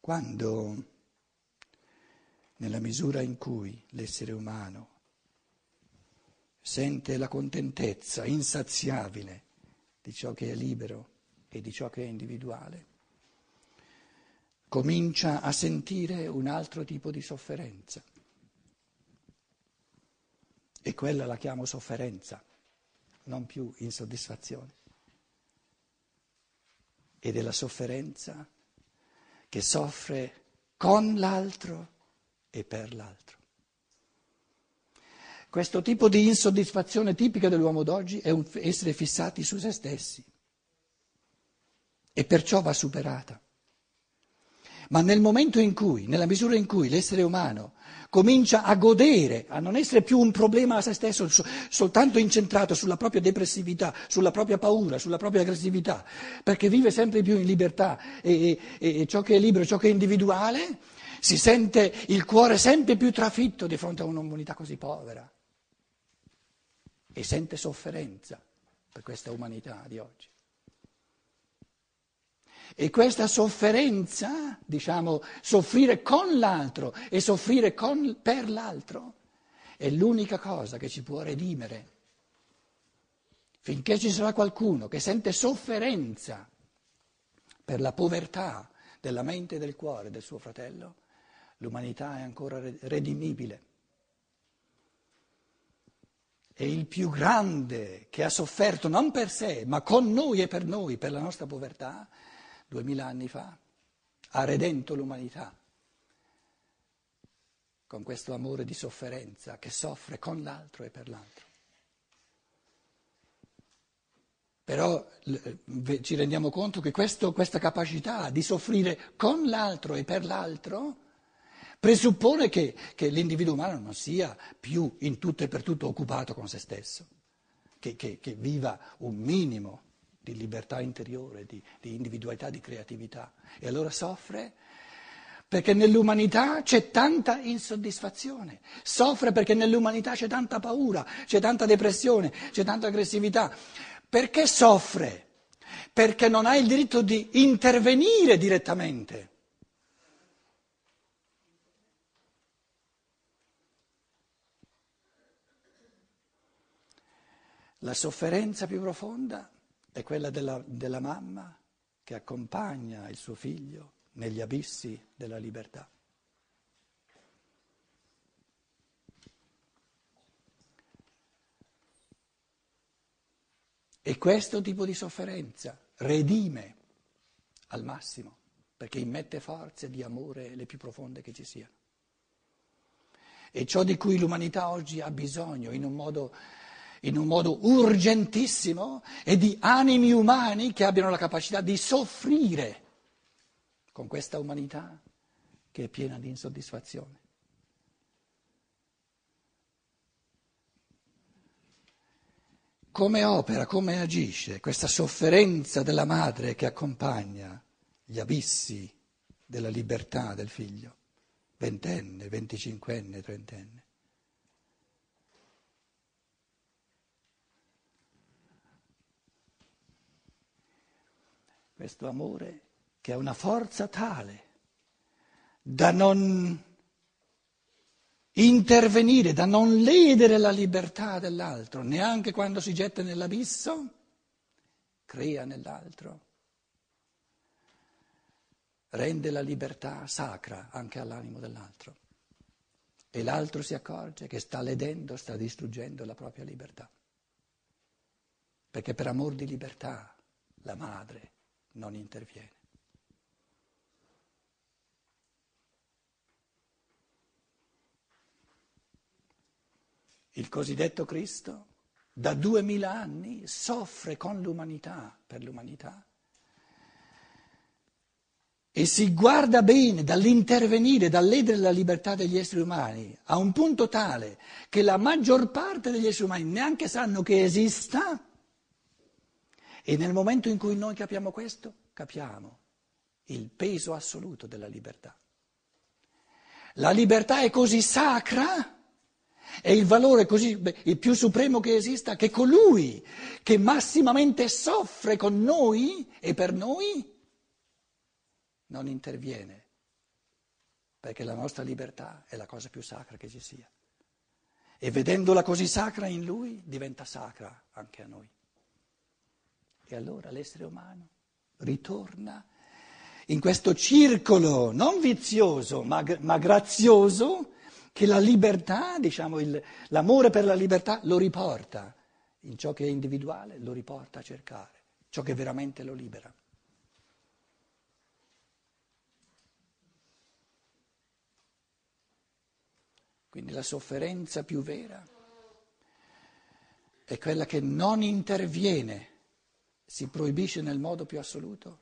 Quando, nella misura in cui l'essere umano sente la contentezza insaziabile di ciò che è libero e di ciò che è individuale, comincia a sentire un altro tipo di sofferenza. E quella la chiamo sofferenza, non più insoddisfazione. Ed è la sofferenza che soffre con l'altro e per l'altro. Questo tipo di insoddisfazione tipica dell'uomo d'oggi è un essere fissati su se stessi e perciò va superata. Ma nel momento in cui, nella misura in cui l'essere umano comincia a godere, a non essere più un problema a se stesso, soltanto incentrato sulla propria depressività, sulla propria paura, sulla propria aggressività, perché vive sempre più in libertà e, e, e ciò che è libero, ciò che è individuale, si sente il cuore sempre più trafitto di fronte a un'umanità così povera e sente sofferenza per questa umanità di oggi. E questa sofferenza, diciamo, soffrire con l'altro e soffrire con, per l'altro, è l'unica cosa che ci può redimere. Finché ci sarà qualcuno che sente sofferenza per la povertà della mente e del cuore del suo fratello, l'umanità è ancora redimibile. E il più grande che ha sofferto non per sé, ma con noi e per noi, per la nostra povertà, duemila anni fa, ha redento l'umanità con questo amore di sofferenza che soffre con l'altro e per l'altro. Però ci rendiamo conto che questo, questa capacità di soffrire con l'altro e per l'altro presuppone che, che, l'individuo umano non sia più in tutto e per tutto occupato con se stesso, che, che, che viva un minimo di libertà interiore, di, di individualità, di creatività. E allora soffre perché nell'umanità c'è tanta insoddisfazione, soffre perché nell'umanità c'è tanta paura, c'è tanta depressione, c'è tanta aggressività. Perché soffre? Perché non ha il diritto di intervenire direttamente. La sofferenza più profonda è quella della, della mamma che accompagna il suo figlio negli abissi della libertà. E questo tipo di sofferenza redime al massimo, perché immette forze di amore le più profonde che ci siano. E ciò di cui l'umanità oggi ha bisogno in un modo in un modo urgentissimo e di animi umani che abbiano la capacità di soffrire con questa umanità che è piena di insoddisfazione. Come opera, come agisce questa sofferenza della madre che accompagna gli abissi della libertà del figlio, ventenne, venticinquenne, trentenne? Questo amore che ha una forza tale da non intervenire, da non ledere la libertà dell'altro, neanche quando si getta nell'abisso, crea nell'altro, rende la libertà sacra anche all'animo dell'altro. E l'altro si accorge che sta ledendo, sta distruggendo la propria libertà. Perché per amor di libertà la madre non interviene. Il cosiddetto Cristo da duemila anni soffre con l'umanità, per l'umanità, e si guarda bene dall'intervenire, dall'edere la libertà degli esseri umani a un punto tale che la maggior parte degli esseri umani neanche sanno che esista e nel momento in cui noi capiamo questo, capiamo il peso assoluto della libertà. La libertà è così sacra, è il valore così, beh, il più supremo che esista, che colui che massimamente soffre con noi e per noi non interviene perché la nostra libertà è la cosa più sacra che ci sia. E vedendola così sacra in lui, diventa sacra anche a noi. E allora l'essere umano ritorna in questo circolo non vizioso ma, ma grazioso che la libertà, diciamo, il, l'amore per la libertà lo riporta in ciò che è individuale, lo riporta a cercare, ciò che veramente lo libera. Quindi la sofferenza più vera è quella che non interviene, si proibisce nel modo più assoluto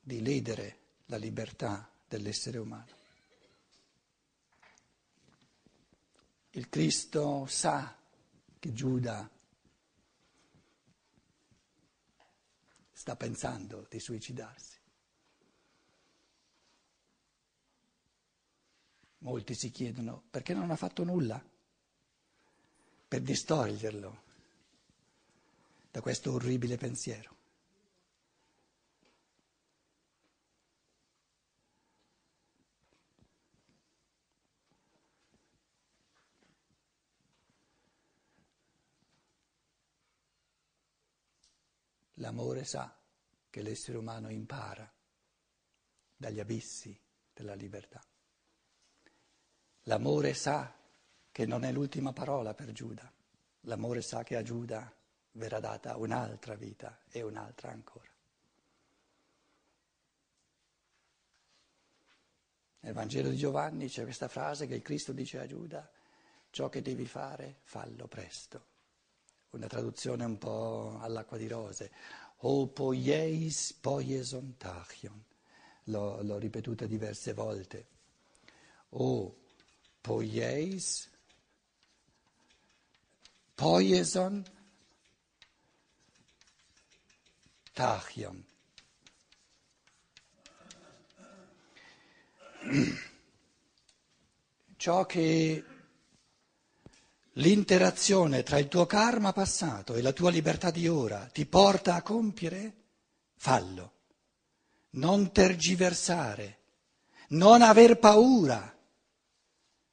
di ledere la libertà dell'essere umano. Il Cristo sa che Giuda sta pensando di suicidarsi. Molti si chiedono perché non ha fatto nulla per distoglierlo da questo orribile pensiero. L'amore sa che l'essere umano impara dagli abissi della libertà. L'amore sa che non è l'ultima parola per Giuda, l'amore sa che a Giuda verrà data un'altra vita e un'altra ancora. Nel Vangelo di Giovanni c'è questa frase che il Cristo dice a Giuda, ciò che devi fare, fallo presto. Una traduzione un po' all'acqua di rose. O poieis poieson tachion. L'ho, l'ho ripetuta diverse volte. O poieis, poieson, tachion. Ciò che l'interazione tra il tuo karma passato e la tua libertà di ora ti porta a compiere, fallo. Non tergiversare, non aver paura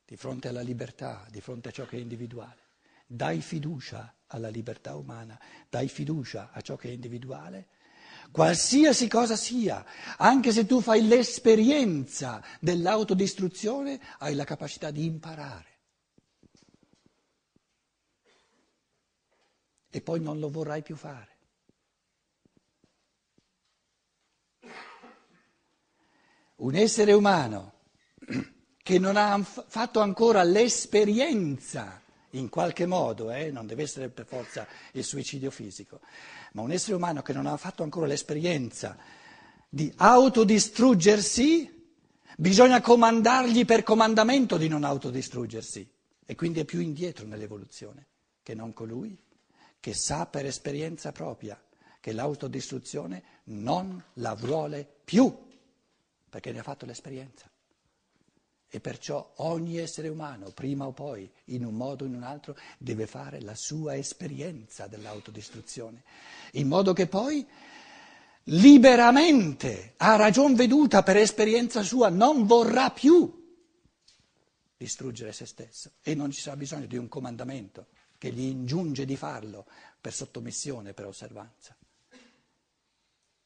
di fronte alla libertà, di fronte a ciò che è individuale. Dai fiducia alla libertà umana, dai fiducia a ciò che è individuale, qualsiasi cosa sia, anche se tu fai l'esperienza dell'autodistruzione, hai la capacità di imparare. E poi non lo vorrai più fare. Un essere umano che non ha fatto ancora l'esperienza, in qualche modo, eh, non deve essere per forza il suicidio fisico, ma un essere umano che non ha fatto ancora l'esperienza di autodistruggersi, bisogna comandargli per comandamento di non autodistruggersi e quindi è più indietro nell'evoluzione che non colui che sa per esperienza propria che l'autodistruzione non la vuole più, perché ne ha fatto l'esperienza. E perciò ogni essere umano, prima o poi, in un modo o in un altro, deve fare la sua esperienza dell'autodistruzione, in modo che poi liberamente, a ragion veduta per esperienza sua, non vorrà più distruggere se stesso e non ci sarà bisogno di un comandamento che gli ingiunge di farlo per sottomissione, per osservanza.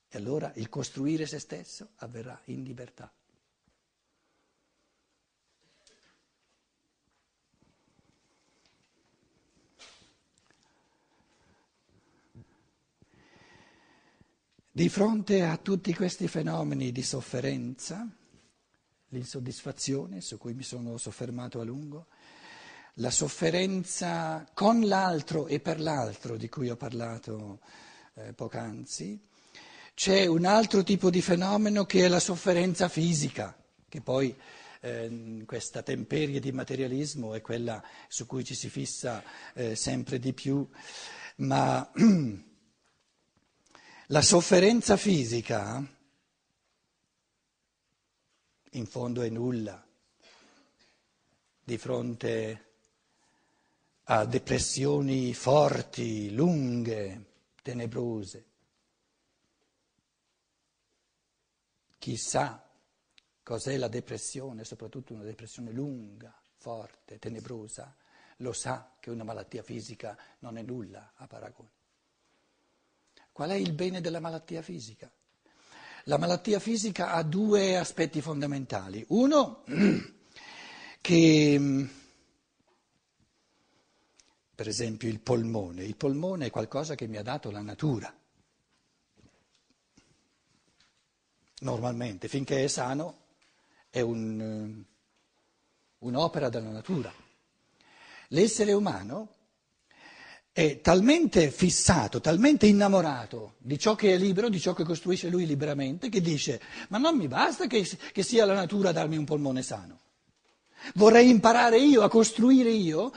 E allora il costruire se stesso avverrà in libertà. Di fronte a tutti questi fenomeni di sofferenza, l'insoddisfazione su cui mi sono soffermato a lungo, la sofferenza con l'altro e per l'altro di cui ho parlato eh, poc'anzi, c'è un altro tipo di fenomeno che è la sofferenza fisica, che poi eh, questa temperie di materialismo è quella su cui ci si fissa eh, sempre di più, ma La sofferenza fisica in fondo è nulla di fronte a depressioni forti, lunghe, tenebrose. Chissà cos'è la depressione, soprattutto una depressione lunga, forte, tenebrosa, lo sa che una malattia fisica non è nulla a paragone. Qual è il bene della malattia fisica? La malattia fisica ha due aspetti fondamentali. Uno, che per esempio il polmone. Il polmone è qualcosa che mi ha dato la natura. Normalmente, finché è sano, è un, un'opera della natura. L'essere umano è talmente fissato, talmente innamorato di ciò che è libero, di ciò che costruisce lui liberamente, che dice, ma non mi basta che, che sia la natura a darmi un polmone sano. Vorrei imparare io a costruire io,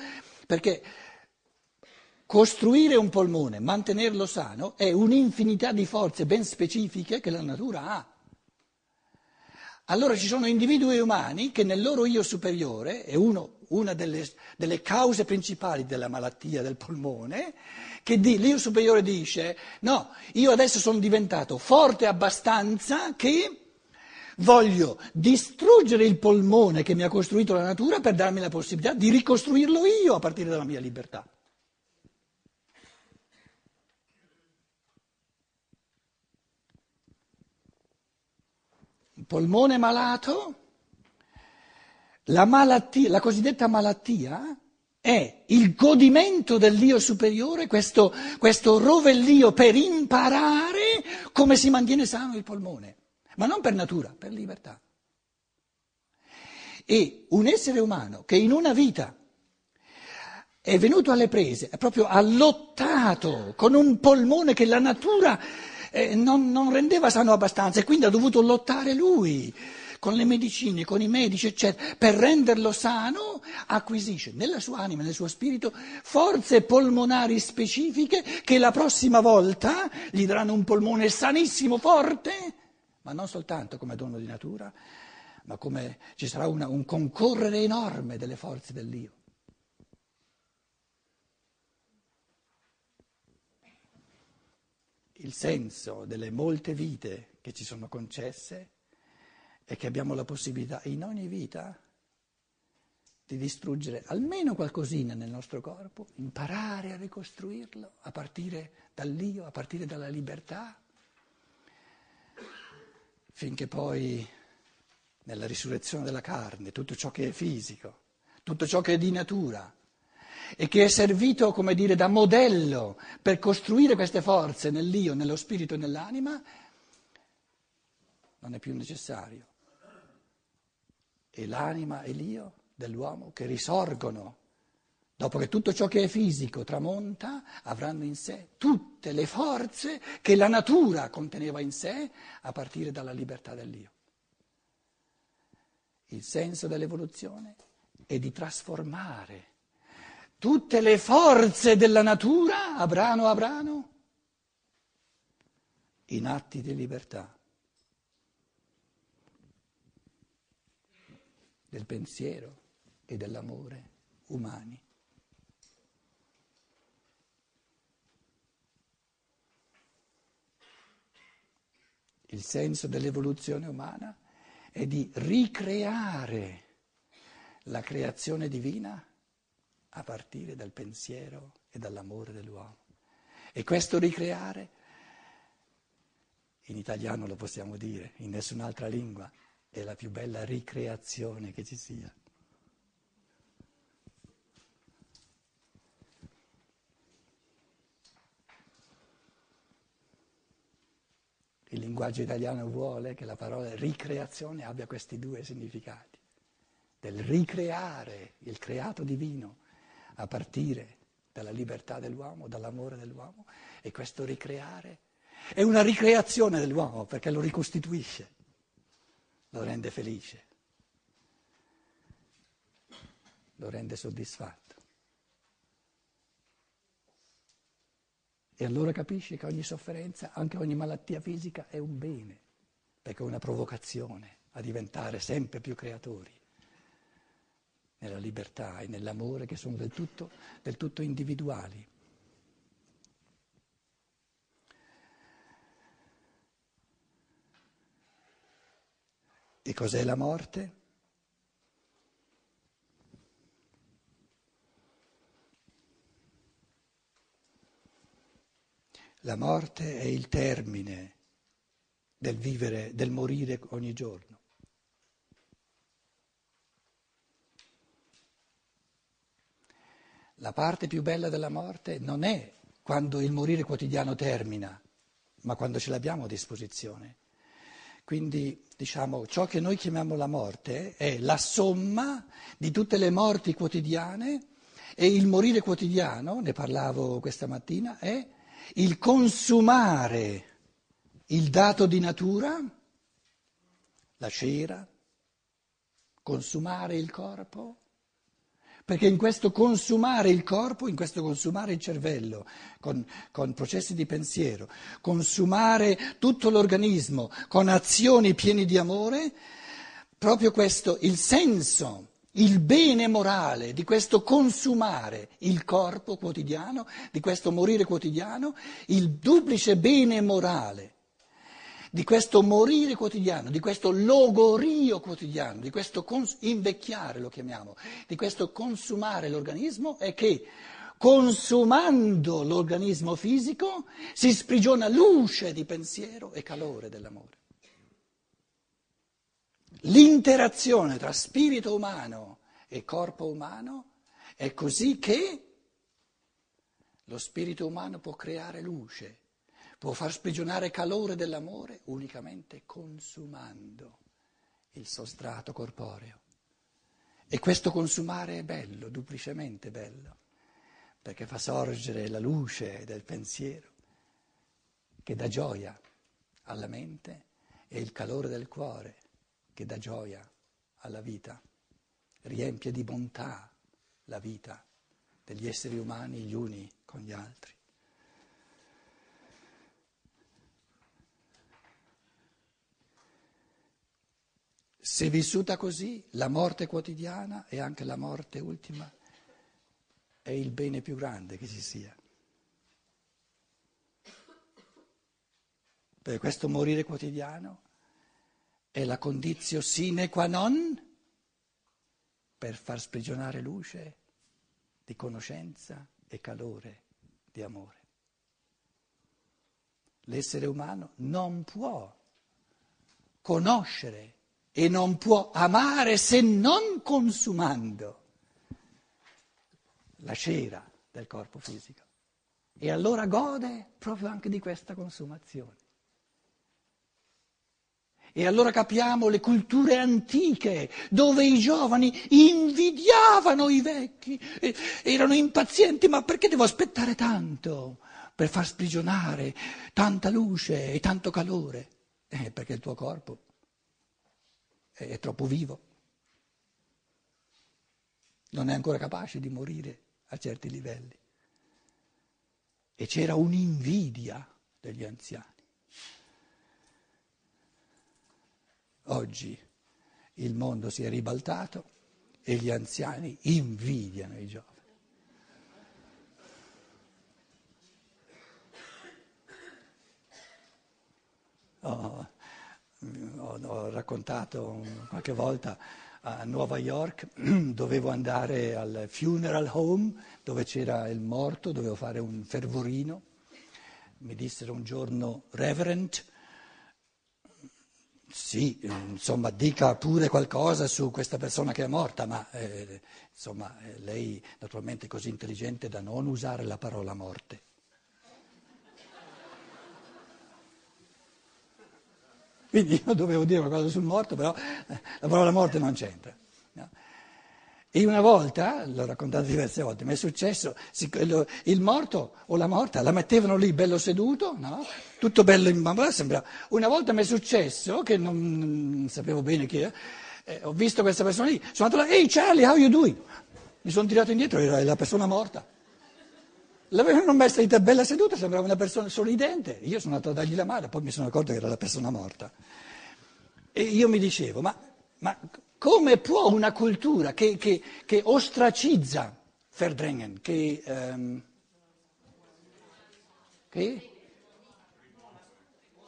perché Costruire un polmone, mantenerlo sano, è un'infinità di forze ben specifiche che la natura ha. Allora ci sono individui umani che nel loro io superiore, è uno, una delle, delle, cause principali della malattia del polmone, che di, l'io superiore dice, no, io adesso sono diventato forte abbastanza che voglio distruggere il polmone che mi ha costruito la natura per darmi la possibilità di ricostruirlo io a partire dalla mia libertà. Polmone malato, la, malattia, la cosiddetta malattia è il godimento dell'io superiore, questo, questo rovellio per imparare come si mantiene sano il polmone, ma non per natura, per libertà. E un essere umano che in una vita è venuto alle prese, è proprio ha lottato con un polmone che la natura eh, non, non rendeva sano abbastanza e quindi ha dovuto lottare lui con le medicine, con i medici, eccetera, per renderlo sano, acquisisce nella sua anima, nel suo spirito, forze polmonari specifiche che la prossima volta gli daranno un polmone sanissimo, forte, ma non soltanto come dono di natura, ma come ci sarà una, un concorrere enorme delle forze dell'io. Il senso delle molte vite che ci sono concesse è che abbiamo la possibilità in ogni vita di distruggere almeno qualcosina nel nostro corpo, imparare a ricostruirlo a partire dall'io, a partire dalla libertà, finché poi nella risurrezione della carne tutto ciò che è fisico, tutto ciò che è di natura, e che è servito, come dire, da modello per costruire queste forze nell'io, nello spirito e nell'anima, non è più necessario. E l'anima e l'io dell'uomo che risorgono, dopo che tutto ciò che è fisico tramonta, avranno in sé tutte le forze che la natura conteneva in sé a partire dalla libertà dell'io. Il senso dell'evoluzione è di trasformare tutte le forze della natura, Abrano, Abrano, in atti di libertà, del pensiero e dell'amore umani. Il senso dell'evoluzione umana è di ricreare la creazione divina a partire dal pensiero e dall'amore dell'uomo. E questo ricreare, in italiano lo possiamo dire, in nessun'altra lingua, è la più bella ricreazione che ci sia. Il linguaggio italiano vuole che la parola ricreazione abbia questi due significati, del ricreare il creato divino a partire dalla libertà dell'uomo, dall'amore dell'uomo e questo ricreare è una ricreazione dell'uomo perché lo ricostituisce, lo rende felice, lo rende soddisfatto. E allora capisce che ogni sofferenza, anche ogni malattia fisica è un bene, perché è una provocazione a diventare sempre più creatori nella libertà e nell'amore che sono del tutto, del tutto individuali. E cos'è la morte? La morte è il termine del vivere, del morire ogni giorno. La parte più bella della morte non è quando il morire quotidiano termina, ma quando ce l'abbiamo a disposizione. Quindi, diciamo, ciò che noi chiamiamo la morte è la somma di tutte le morti quotidiane e il morire quotidiano, ne parlavo questa mattina, è il consumare il dato di natura, la cera, consumare il corpo, perché in questo consumare il corpo, in questo consumare il cervello, con, con, processi di pensiero, consumare tutto l'organismo con azioni piene di amore, proprio questo, il senso, il bene morale di questo consumare il corpo quotidiano, di questo morire quotidiano, il duplice bene morale di questo morire quotidiano, di questo logorio quotidiano, di questo cons- invecchiare lo chiamiamo, di questo consumare l'organismo è che consumando l'organismo fisico si sprigiona luce di pensiero e calore dell'amore. L'interazione tra spirito umano e corpo umano è così che lo spirito umano può creare luce può far sprigionare calore dell'amore unicamente consumando il sostrato corporeo. E questo consumare è bello, duplicemente bello, perché fa sorgere la luce del pensiero che dà gioia alla mente e il calore del cuore che dà gioia alla vita, riempie di bontà la vita degli esseri umani gli uni con gli altri. Se vissuta così, la morte quotidiana e anche la morte ultima è il bene più grande che ci sia. Per questo morire quotidiano è la condizione sine qua non per far sprigionare luce di conoscenza e calore di amore. L'essere umano non può conoscere e non può amare se non consumando la cera del corpo fisico. E allora gode proprio anche di questa consumazione. E allora capiamo le culture antiche dove i giovani invidiavano i vecchi, erano impazienti, ma perché devo aspettare tanto per far sprigionare tanta luce e tanto calore? Eh, perché il tuo corpo è troppo vivo, non è ancora capace di morire a certi livelli. E c'era un'invidia degli anziani. Oggi il mondo si è ribaltato e gli anziani invidiano i giovani. Oh, ho, ho raccontato qualche volta a Nuova York, dovevo andare al funeral home dove c'era il morto, dovevo fare un fervorino. Mi dissero un giorno, Reverend, sì, insomma, dica pure qualcosa su questa persona che è morta, ma eh, insomma, eh, lei naturalmente è così intelligente da non usare la parola morte. Quindi io dovevo dire qualcosa sul morto, però la parola morte non c'entra. No? E una volta, l'ho raccontato diverse volte, mi è successo, il morto o la morta la mettevano lì bello seduto, no? tutto bello in bambola, sembra. Una volta mi è successo, che non, non sapevo bene chi è, eh, ho visto questa persona lì, sono andato là, ehi Charlie, how you doing? Mi sono tirato indietro, era la persona morta. L'avevano messa lì bella seduta, sembrava una persona sorridente. Io sono andato a dargli la mano, poi mi sono accorto che era la persona morta. E io mi dicevo, ma, ma come può una cultura che, che, che ostracizza Verdrängen, che, um, che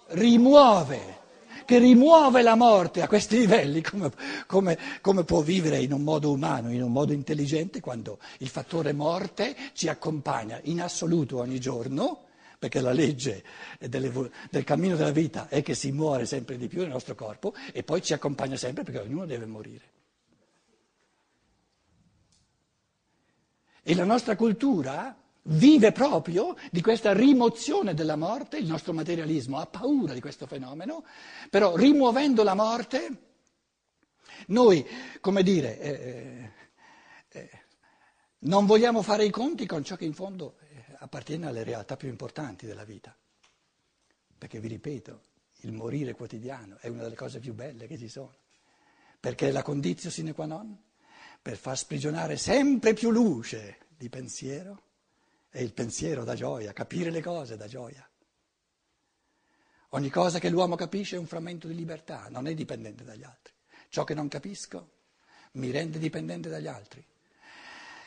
rimuove che rimuove la morte a questi livelli, come, come, come, può vivere in un modo umano, in un modo intelligente, quando il fattore morte ci accompagna in assoluto ogni giorno, perché la legge del cammino della vita è che si muore sempre di più nel nostro corpo e poi ci accompagna sempre perché ognuno deve morire. E la nostra cultura vive proprio di questa rimozione della morte, il nostro materialismo ha paura di questo fenomeno, però rimuovendo la morte, noi, come dire, eh, eh, eh non vogliamo fare i conti con ciò che in fondo eh, appartiene alle realtà più importanti della vita. Perché vi ripeto, il morire quotidiano è una delle cose più belle che ci sono, perché è la condizione sine qua non per far sprigionare sempre più luce di pensiero e il pensiero da gioia, capire le cose da gioia. Ogni cosa che l'uomo capisce è un frammento di libertà, non è dipendente dagli altri. Ciò che non capisco mi rende dipendente dagli altri.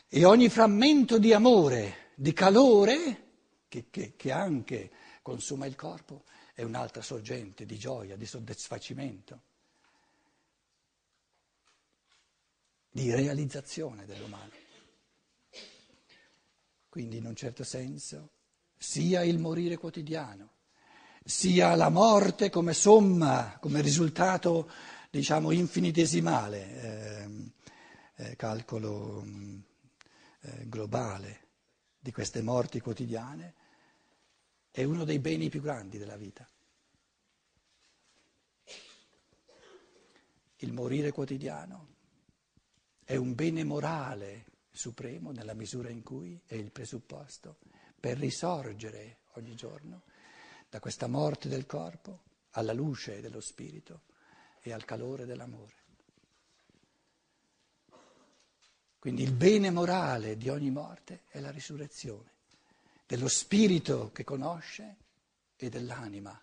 E ogni frammento di amore, di calore, che, che, che anche consuma il corpo, è un'altra sorgente di gioia, di soddisfacimento, di realizzazione dell'umano. Quindi in un certo senso sia il morire quotidiano, sia la morte come somma, come risultato diciamo infinitesimale, eh, eh, calcolo mm, eh, globale di queste morti quotidiane, è uno dei beni più grandi della vita. Il morire quotidiano è un bene morale supremo nella misura in cui è il presupposto per risorgere ogni giorno da questa morte del corpo alla luce dello spirito e al calore dell'amore. Quindi il bene morale di ogni morte è la risurrezione dello spirito che conosce e dell'anima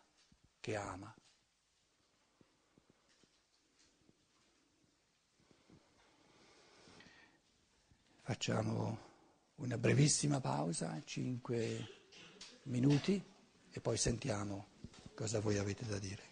che ama. Facciamo una brevissima pausa, cinque minuti, e poi sentiamo cosa voi avete da dire.